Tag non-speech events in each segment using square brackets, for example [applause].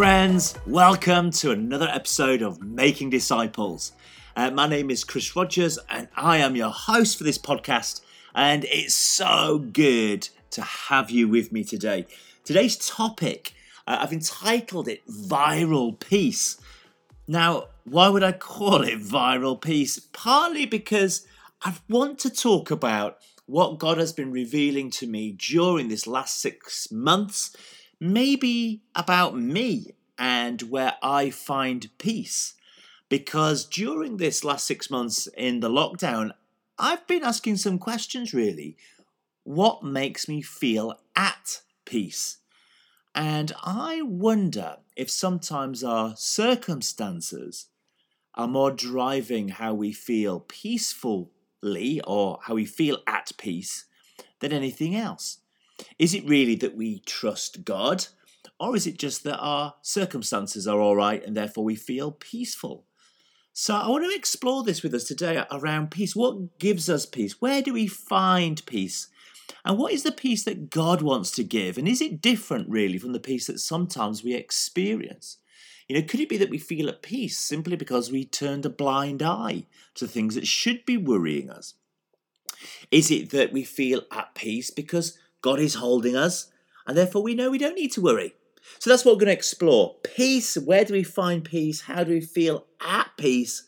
friends. Welcome to another episode of Making Disciples. Uh, my name is Chris Rogers, and I am your host for this podcast. And it's so good to have you with me today. Today's topic, uh, I've entitled it Viral Peace. Now, why would I call it Viral Peace? Partly because I want to talk about what God has been revealing to me during this last six months, maybe about me and where I find peace. Because during this last six months in the lockdown, I've been asking some questions really. What makes me feel at peace? And I wonder if sometimes our circumstances are more driving how we feel peacefully or how we feel at peace than anything else. Is it really that we trust God, or is it just that our circumstances are all right and therefore we feel peaceful? So I want to explore this with us today around peace. What gives us peace? Where do we find peace? And what is the peace that God wants to give? And is it different really from the peace that sometimes we experience? You know, could it be that we feel at peace simply because we turned a blind eye to things that should be worrying us? Is it that we feel at peace because God is holding us and therefore we know we don't need to worry? So that's what we're going to explore. Peace, where do we find peace? How do we feel at peace?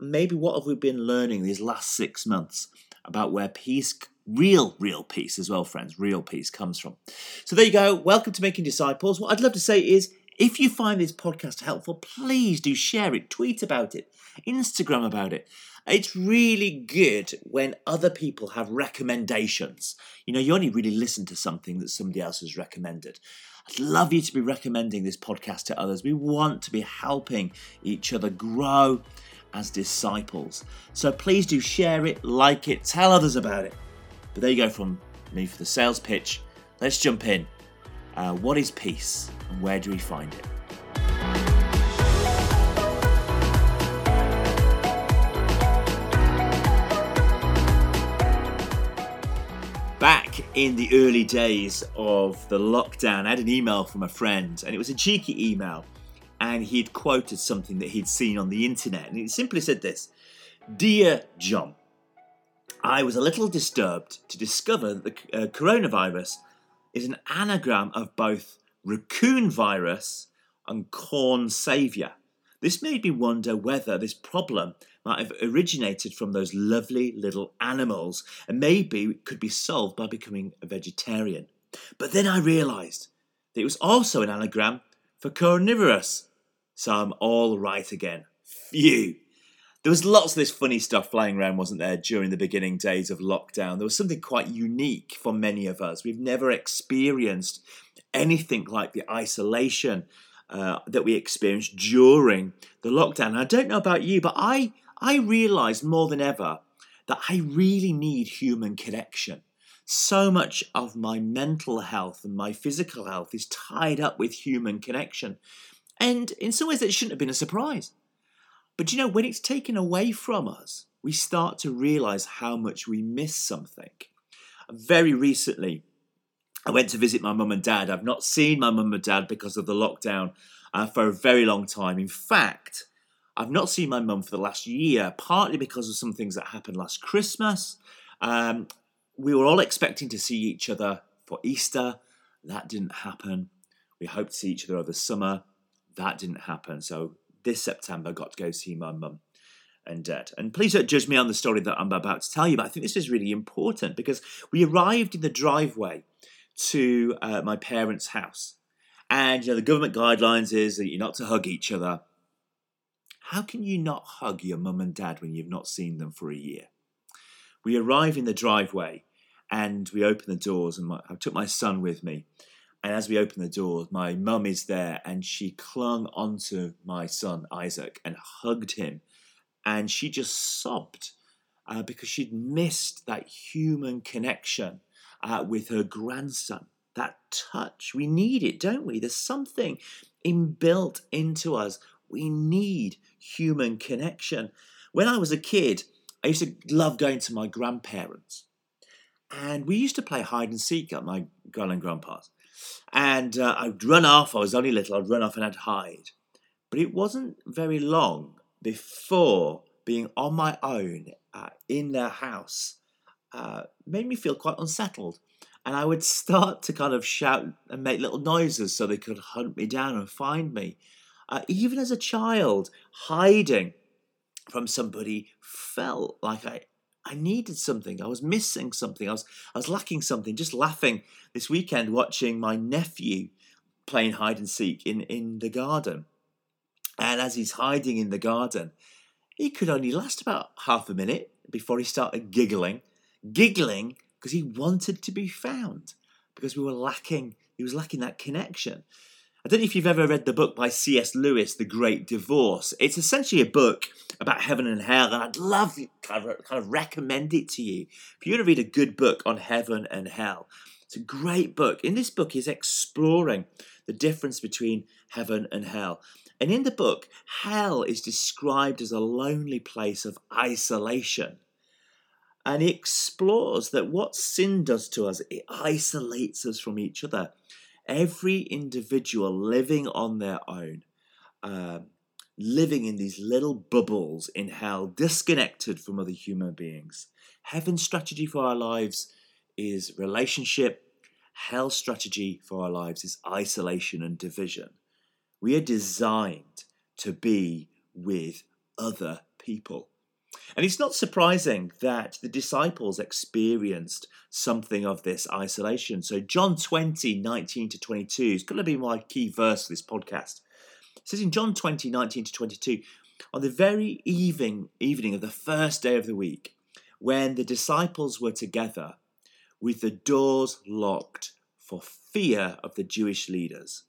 And maybe what have we been learning these last six months about where peace, real, real peace as well, friends, real peace comes from. So there you go. Welcome to Making Disciples. What I'd love to say is if you find this podcast helpful, please do share it, tweet about it, Instagram about it. It's really good when other people have recommendations. You know, you only really listen to something that somebody else has recommended. I'd love you to be recommending this podcast to others. We want to be helping each other grow as disciples. So please do share it, like it, tell others about it. But there you go from me for the sales pitch. Let's jump in. Uh, what is peace and where do we find it? Back in the early days of the lockdown, I had an email from a friend, and it was a cheeky email. And he'd quoted something that he'd seen on the internet, and it simply said this Dear John, I was a little disturbed to discover that the uh, coronavirus is an anagram of both raccoon virus and corn saviour. This made me wonder whether this problem might have originated from those lovely little animals and maybe could be solved by becoming a vegetarian. But then I realised that it was also an anagram for carnivorous. So I'm all right again. Phew. There was lots of this funny stuff flying around, wasn't there, during the beginning days of lockdown? There was something quite unique for many of us. We've never experienced anything like the isolation uh, that we experienced during the lockdown. And I don't know about you, but I I realised more than ever that I really need human connection. So much of my mental health and my physical health is tied up with human connection. And in some ways, it shouldn't have been a surprise. But you know, when it's taken away from us, we start to realize how much we miss something. Very recently, I went to visit my mum and dad. I've not seen my mum and dad because of the lockdown uh, for a very long time. In fact, I've not seen my mum for the last year, partly because of some things that happened last Christmas. Um, we were all expecting to see each other for Easter. That didn't happen. We hoped to see each other over summer. That didn't happen. So this September, got to go see my mum and dad. And please don't judge me on the story that I'm about to tell you, but I think this is really important because we arrived in the driveway to uh, my parents' house. And you know the government guidelines is that you're not to hug each other. How can you not hug your mum and dad when you've not seen them for a year? We arrive in the driveway and we open the doors, and my, I took my son with me. And as we open the door, my mum is there and she clung onto my son, Isaac, and hugged him. And she just sobbed uh, because she'd missed that human connection uh, with her grandson. That touch. We need it, don't we? There's something inbuilt into us. We need human connection. When I was a kid, I used to love going to my grandparents. And we used to play hide and seek at my grand and grandpa's. And uh, I'd run off, I was only little, I'd run off and I'd hide. But it wasn't very long before being on my own uh, in their house uh, made me feel quite unsettled. And I would [laughs] start to kind of shout and make little noises so they could hunt me down and find me. Uh, even as a child, hiding from somebody felt like I, I needed something. I was missing something. I was, I was lacking something. Just laughing this weekend watching my nephew playing hide and seek in, in the garden. And as he's hiding in the garden, he could only last about half a minute before he started giggling. Giggling because he wanted to be found, because we were lacking, he was lacking that connection. I don't know if you've ever read the book by C.S. Lewis, The Great Divorce. It's essentially a book about heaven and hell, and I'd love to kind of, recommend it to you. If you want to read a good book on heaven and hell, it's a great book. In this book, he's exploring the difference between heaven and hell. And in the book, hell is described as a lonely place of isolation. And he explores that what sin does to us, it isolates us from each other. Every individual living on their own, uh, living in these little bubbles in hell, disconnected from other human beings. Heaven's strategy for our lives is relationship. Hell's strategy for our lives is isolation and division. We are designed to be with other people. And it's not surprising that the disciples experienced something of this isolation. So, John 20, 19 to 22 is going to be my key verse for this podcast. It says in John 20, 19 to 22, on the very evening, evening of the first day of the week, when the disciples were together with the doors locked for fear of the Jewish leaders.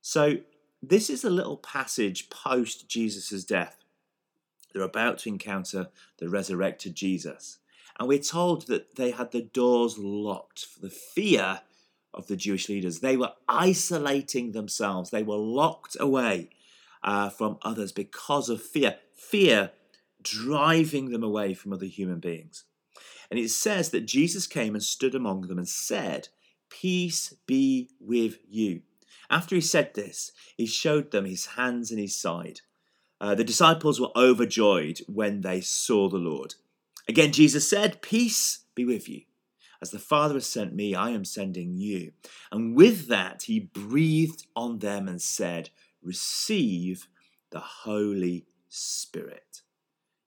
So, this is a little passage post Jesus' death. They're about to encounter the resurrected Jesus. And we're told that they had the doors locked for the fear of the Jewish leaders. They were isolating themselves, they were locked away uh, from others because of fear. Fear driving them away from other human beings. And it says that Jesus came and stood among them and said, Peace be with you. After he said this, he showed them his hands and his side. Uh, the disciples were overjoyed when they saw the Lord. Again, Jesus said, Peace be with you. As the Father has sent me, I am sending you. And with that, he breathed on them and said, Receive the Holy Spirit.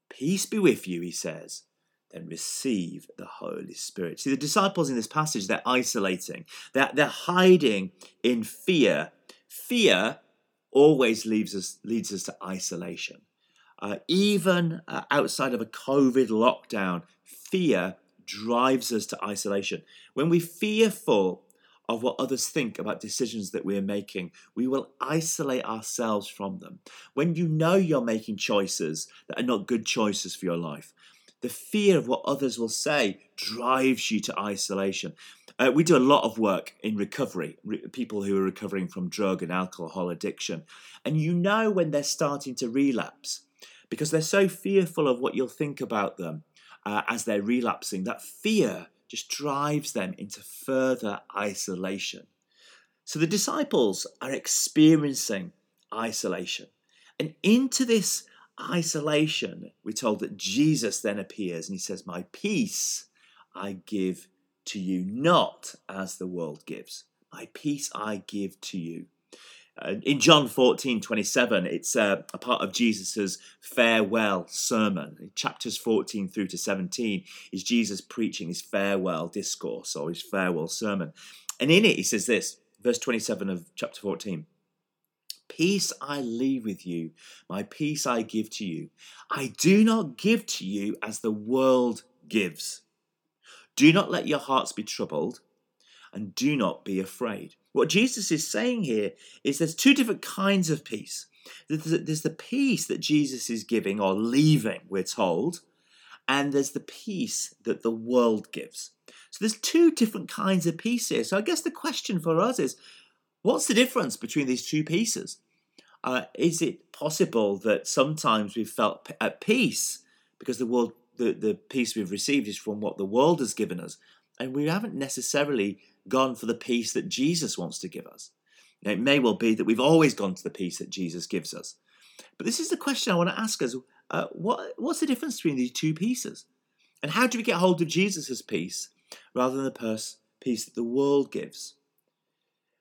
Peace be with you, he says. Then receive the Holy Spirit. See, the disciples in this passage, they're isolating, they're, they're hiding in fear. Fear always leads us leads us to isolation. Uh, even uh, outside of a COVID lockdown, fear drives us to isolation. When we're fearful of what others think about decisions that we're making, we will isolate ourselves from them. When you know you're making choices that are not good choices for your life, the fear of what others will say drives you to isolation. Uh, we do a lot of work in recovery, re- people who are recovering from drug and alcohol addiction. And you know when they're starting to relapse because they're so fearful of what you'll think about them uh, as they're relapsing. That fear just drives them into further isolation. So the disciples are experiencing isolation. And into this isolation, we're told that Jesus then appears and he says, My peace I give to you, not as the world gives. My peace I give to you. Uh, in John 14, 27, it's uh, a part of Jesus' farewell sermon. In chapters 14 through to 17 is Jesus preaching his farewell discourse or his farewell sermon. And in it, he says this, verse 27 of chapter 14 Peace I leave with you, my peace I give to you. I do not give to you as the world gives. Do not let your hearts be troubled and do not be afraid. What Jesus is saying here is there's two different kinds of peace. There's the peace that Jesus is giving or leaving, we're told, and there's the peace that the world gives. So there's two different kinds of peace here. So I guess the question for us is what's the difference between these two pieces? Uh, is it possible that sometimes we've felt at peace because the world the, the peace we've received is from what the world has given us. And we haven't necessarily gone for the peace that Jesus wants to give us. It may well be that we've always gone to the peace that Jesus gives us. But this is the question I want to ask us uh, what, what's the difference between these two pieces? And how do we get hold of Jesus' peace rather than the peace that the world gives?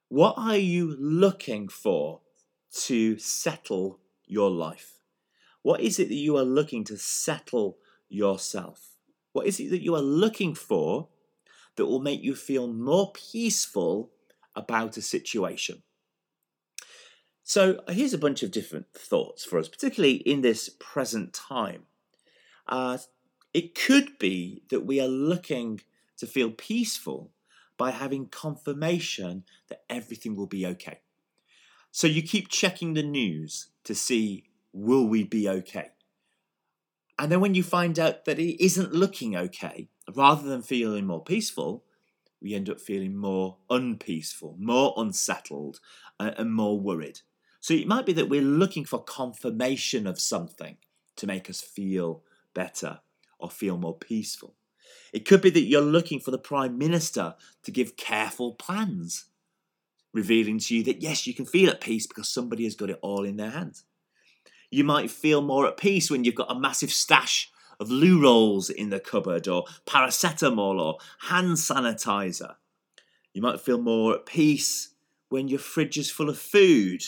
What are you looking for to settle your life? What is it that you are looking to settle yourself? What is it that you are looking for that will make you feel more peaceful about a situation? So, here's a bunch of different thoughts for us, particularly in this present time. Uh, it could be that we are looking to feel peaceful by having confirmation that everything will be okay. So you keep checking the news to see will we be okay? And then when you find out that it isn't looking okay, rather than feeling more peaceful, we end up feeling more unpeaceful, more unsettled, uh, and more worried. So it might be that we're looking for confirmation of something to make us feel better or feel more peaceful. It could be that you're looking for the Prime Minister to give careful plans, revealing to you that yes, you can feel at peace because somebody has got it all in their hands. You might feel more at peace when you've got a massive stash of loo rolls in the cupboard, or paracetamol, or hand sanitizer. You might feel more at peace when your fridge is full of food.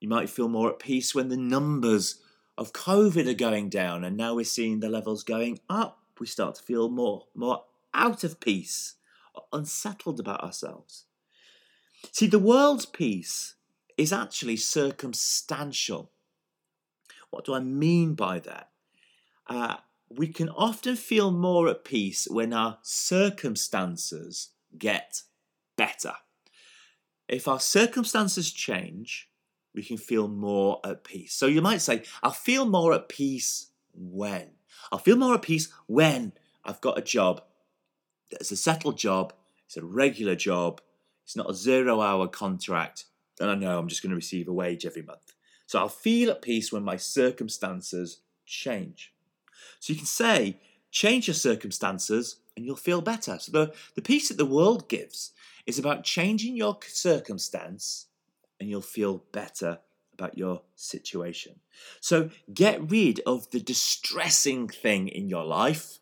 You might feel more at peace when the numbers of COVID are going down, and now we're seeing the levels going up. We start to feel more, more out of peace, unsettled about ourselves. See, the world's peace is actually circumstantial. What do I mean by that? Uh, we can often feel more at peace when our circumstances get better. If our circumstances change, we can feel more at peace. So you might say, I'll feel more at peace when? I'll feel more at peace when I've got a job that's a settled job, it's a regular job, it's not a zero hour contract, and I know I'm just going to receive a wage every month. So I'll feel at peace when my circumstances change. So you can say, change your circumstances and you'll feel better. So the, the peace that the world gives is about changing your circumstance and you'll feel better about your situation. So get rid of the distressing thing in your life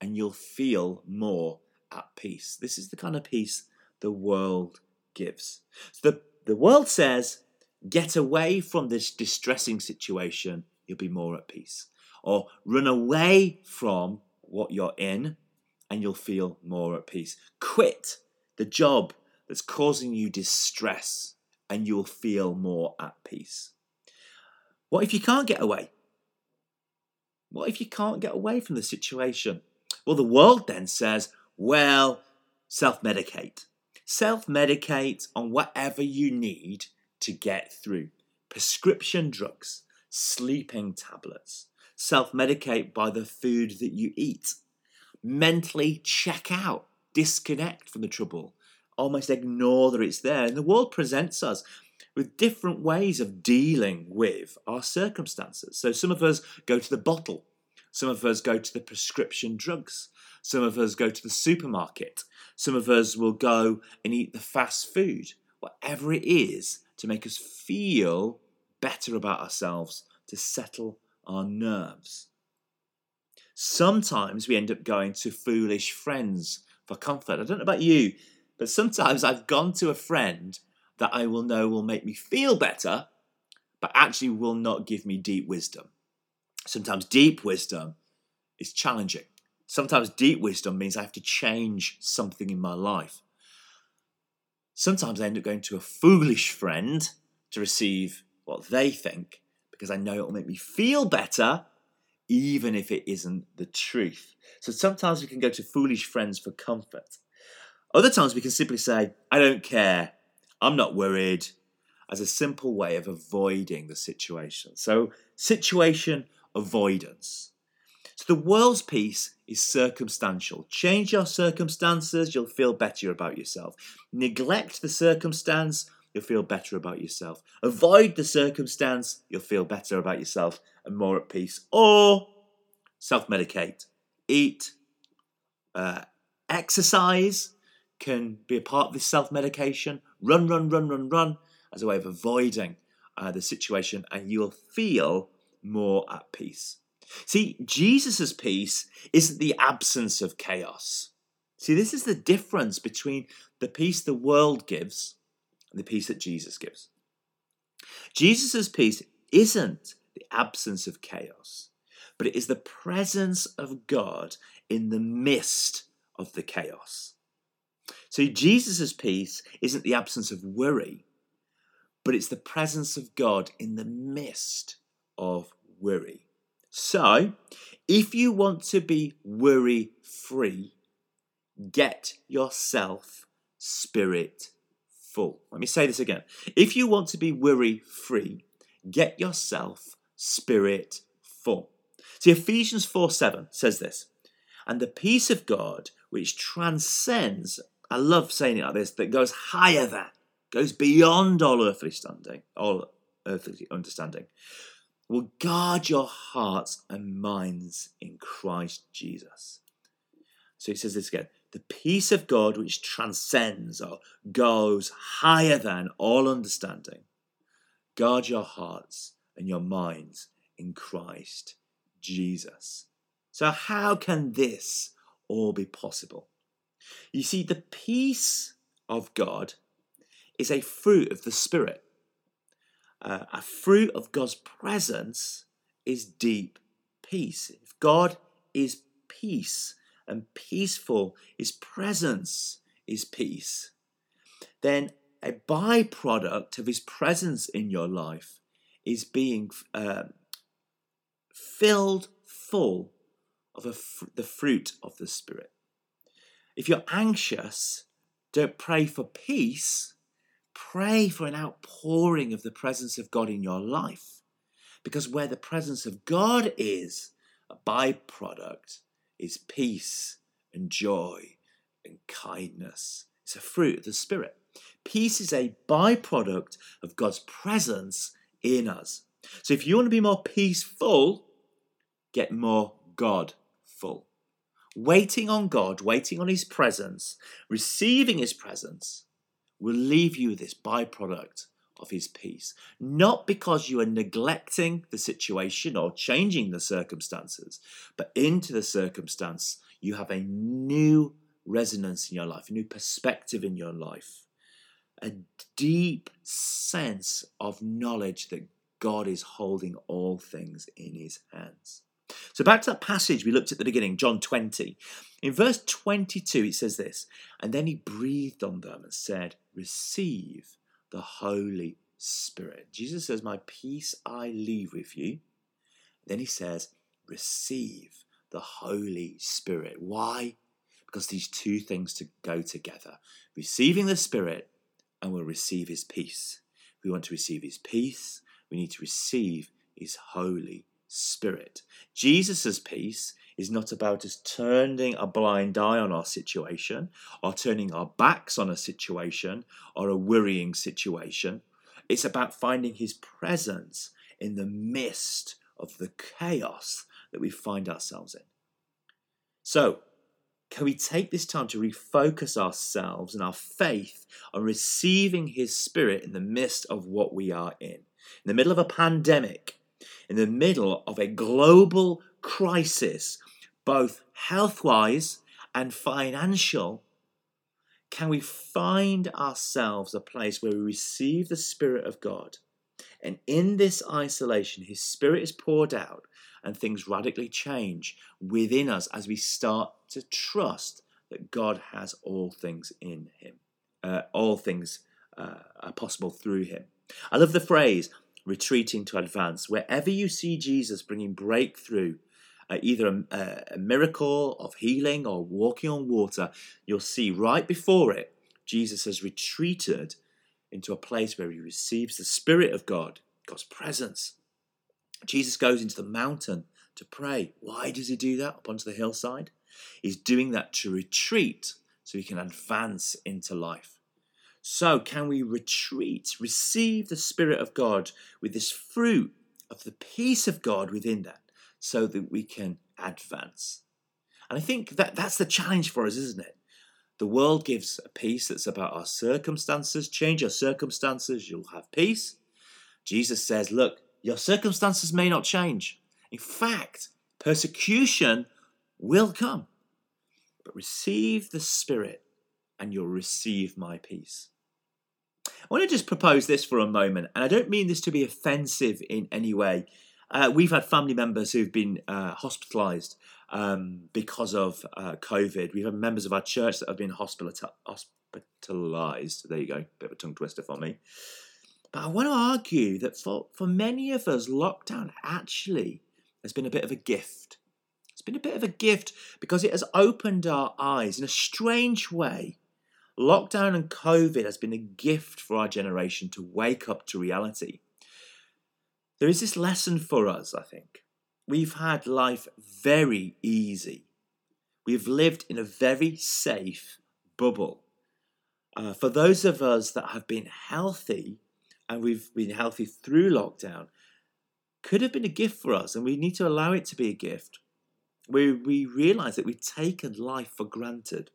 and you'll feel more at peace. This is the kind of peace the world gives. So the, the world says, Get away from this distressing situation, you'll be more at peace. Or run away from what you're in and you'll feel more at peace. Quit the job that's causing you distress and you'll feel more at peace. What if you can't get away? What if you can't get away from the situation? Well, the world then says, well, self medicate. Self medicate on whatever you need to get through. Prescription drugs, sleeping tablets, self medicate by the food that you eat, mentally check out, disconnect from the trouble, almost ignore that it's there. And the world presents us with different ways of dealing with our circumstances. So some of us go to the bottle, some of us go to the prescription drugs, some of us go to the supermarket, some of us will go and eat the fast food. Whatever it is, to make us feel better about ourselves, to settle our nerves. Sometimes we end up going to foolish friends for comfort. I don't know about you, but sometimes I've gone to a friend that I will know will make me feel better, but actually will not give me deep wisdom. Sometimes deep wisdom is challenging. Sometimes deep wisdom means I have to change something in my life. Sometimes I end up going to a foolish friend to receive what they think because I know it will make me feel better, even if it isn't the truth. So sometimes we can go to foolish friends for comfort. Other times we can simply say, I don't care, I'm not worried, as a simple way of avoiding the situation. So, situation avoidance. So the world's peace is circumstantial. Change your circumstances, you'll feel better about yourself. Neglect the circumstance, you'll feel better about yourself. Avoid the circumstance, you'll feel better about yourself and more at peace. Or self medicate, eat, uh, exercise, can be a part of this self medication. Run, run, run, run, run as a way of avoiding uh, the situation, and you'll feel more at peace. See, Jesus' peace isn't the absence of chaos. See, this is the difference between the peace the world gives and the peace that Jesus gives. Jesus' peace isn't the absence of chaos, but it is the presence of God in the midst of the chaos. So Jesus' peace isn't the absence of worry, but it's the presence of God in the midst of worry. So, if you want to be worry free, get yourself spirit full. Let me say this again. If you want to be worry free, get yourself spirit full. See, Ephesians 4 7 says this, and the peace of God, which transcends, I love saying it like this, that goes higher than, goes beyond all earthly standing, all earthly understanding, will guard your hearts and minds in Christ Jesus. So he says this again the peace of God which transcends or goes higher than all understanding. Guard your hearts and your minds in Christ Jesus. So, how can this all be possible? You see, the peace of God is a fruit of the Spirit. Uh, a fruit of God's presence is deep peace. If God is peace and peaceful, His presence is peace, then a byproduct of His presence in your life is being uh, filled full of fr- the fruit of the Spirit. If you're anxious, don't pray for peace, pray for an outpouring of the presence of God in your life. Because where the presence of God is, a byproduct is peace and joy and kindness. It's a fruit of the Spirit. Peace is a byproduct of God's presence in us. So if you want to be more peaceful, get more God full. Waiting on God, waiting on His presence, receiving His presence will leave you this byproduct of His peace. Not because you are neglecting the situation or changing the circumstances, but into the circumstance, you have a new resonance in your life, a new perspective in your life, a deep sense of knowledge that God is holding all things in His hands. So back to that passage we looked at the beginning, John 20. In verse 22, it says this And then he breathed on them and said, Receive the Holy Spirit. Jesus says, My peace I leave with you. Then he says, Receive the Holy Spirit. Why? Because these two things to go together. Receiving the Spirit and we'll receive his peace. If we want to receive his peace, we need to receive his Holy Spirit. Jesus' peace is not about us turning a blind eye on our situation or turning our backs on a situation or a worrying situation. It's about finding His presence in the midst of the chaos that we find ourselves in. So, can we take this time to refocus ourselves and our faith on receiving His Spirit in the midst of what we are in? In the middle of a pandemic, in the middle of a global crisis, both health wise and financial, can we find ourselves a place where we receive the Spirit of God? And in this isolation, His Spirit is poured out and things radically change within us as we start to trust that God has all things in Him, uh, all things uh, are possible through Him. I love the phrase, retreating to advance. Wherever you see Jesus bringing breakthrough, uh, either a, a miracle of healing or walking on water, you'll see right before it, Jesus has retreated into a place where he receives the Spirit of God, God's presence. Jesus goes into the mountain to pray. Why does he do that up onto the hillside? He's doing that to retreat so he can advance into life. So, can we retreat, receive the Spirit of God with this fruit of the peace of God within that, so that we can advance? And I think that that's the challenge for us, isn't it? The world gives a peace that's about our circumstances. Change your circumstances, you'll have peace. Jesus says, Look, your circumstances may not change. In fact, persecution will come. But receive the Spirit and you'll receive my peace. I want to just propose this for a moment, and I don't mean this to be offensive in any way. Uh, we've had family members who've been uh, hospitalised um, because of uh, COVID. We've had members of our church that have been hospitalised. There you go, bit of a tongue twister for me. But I want to argue that for, for many of us, lockdown actually has been a bit of a gift. It's been a bit of a gift because it has opened our eyes in a strange way. Lockdown and COVID has been a gift for our generation to wake up to reality. There is this lesson for us, I think. We've had life very easy. We've lived in a very safe bubble. Uh, for those of us that have been healthy and we've been healthy through lockdown, could have been a gift for us, and we need to allow it to be a gift. We, we realize that we've taken life for granted.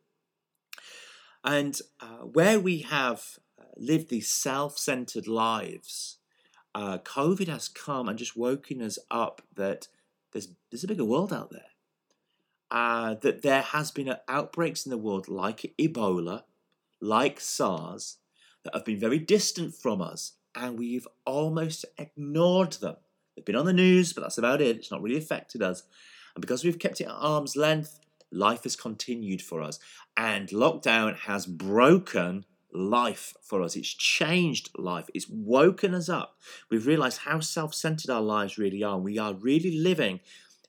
And uh, where we have uh, lived these self centered lives, uh, COVID has come and just woken us up that there's there's a bigger world out there. Uh, that there has been outbreaks in the world like Ebola, like SARS, that have been very distant from us, and we've almost ignored them. They've been on the news, but that's about it. It's not really affected us. And because we've kept it at arm's length, life has continued for us. And lockdown has broken life for us. It's changed life. It's woken us up. We've realized how self centered our lives really are. We are really living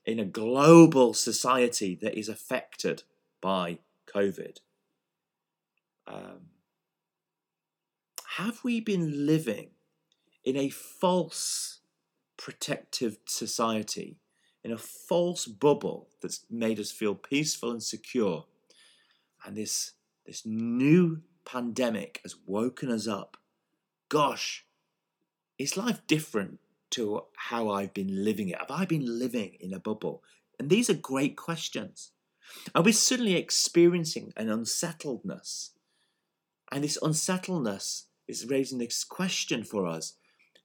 in a global society that is affected by COVID. Um, have we been living in a false protective society, in a false bubble that's made us feel peaceful and secure? And this, this new pandemic has woken us up. Gosh, is life different to how I've been living it? Have I been living in a bubble? And these are great questions. Are we suddenly experiencing an unsettledness? And this unsettledness is raising this question for us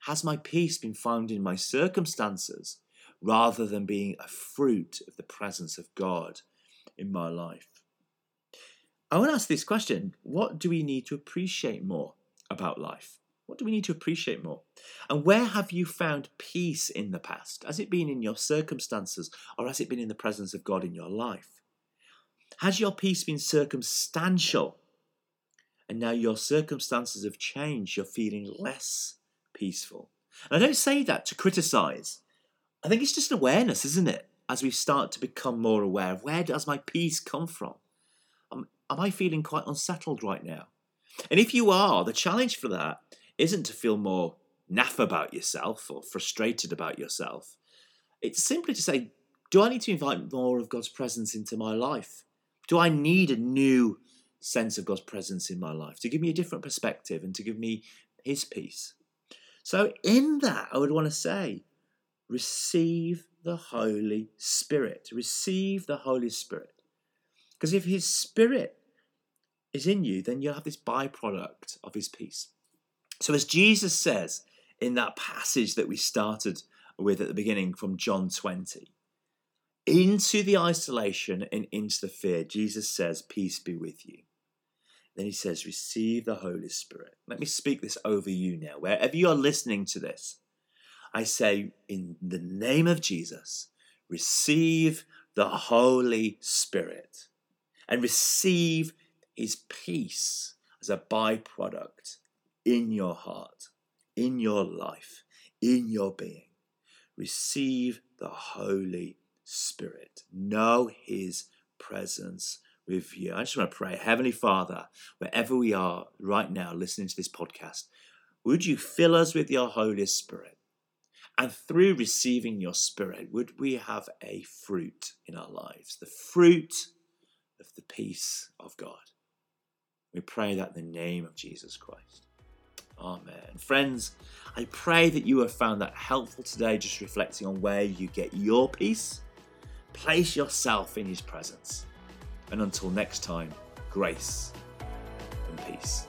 Has my peace been found in my circumstances rather than being a fruit of the presence of God in my life? I want to ask this question What do we need to appreciate more about life? What do we need to appreciate more? And where have you found peace in the past? Has it been in your circumstances or has it been in the presence of God in your life? Has your peace been circumstantial and now your circumstances have changed? You're feeling less peaceful. And I don't say that to criticize. I think it's just an awareness, isn't it? As we start to become more aware of where does my peace come from? am I feeling quite unsettled right now? And if you are, the challenge for that isn't to feel more naff about yourself or frustrated about yourself. It's simply to say, do I need to invite more of God's presence into my life? Do I need a new sense of God's presence in my life to give me a different perspective and to give me His peace? So, in that, I would want to say, receive the Holy Spirit. Receive the Holy Spirit. Because if His Spirit is in you, then you'll have this byproduct of His peace. So, as Jesus says in that passage that we started with at the beginning from John 20, into the isolation and into the fear, Jesus says, Peace be with you. Then he says, Receive the Holy Spirit. Let me speak this over you now. Wherever you are listening to this, I say, In the name of Jesus, receive the Holy Spirit and receive his peace as a byproduct in your heart, in your life, in your being. Receive the Holy Spirit. Know his presence with you. I just want to pray, Heavenly Father, wherever we are right now listening to this podcast, would you fill us with your Holy Spirit? And through receiving your Spirit, would we have a fruit in our lives? The fruit of the peace of God. We pray that in the name of Jesus Christ. Amen. Friends, I pray that you have found that helpful today, just reflecting on where you get your peace. Place yourself in His presence. And until next time, grace and peace.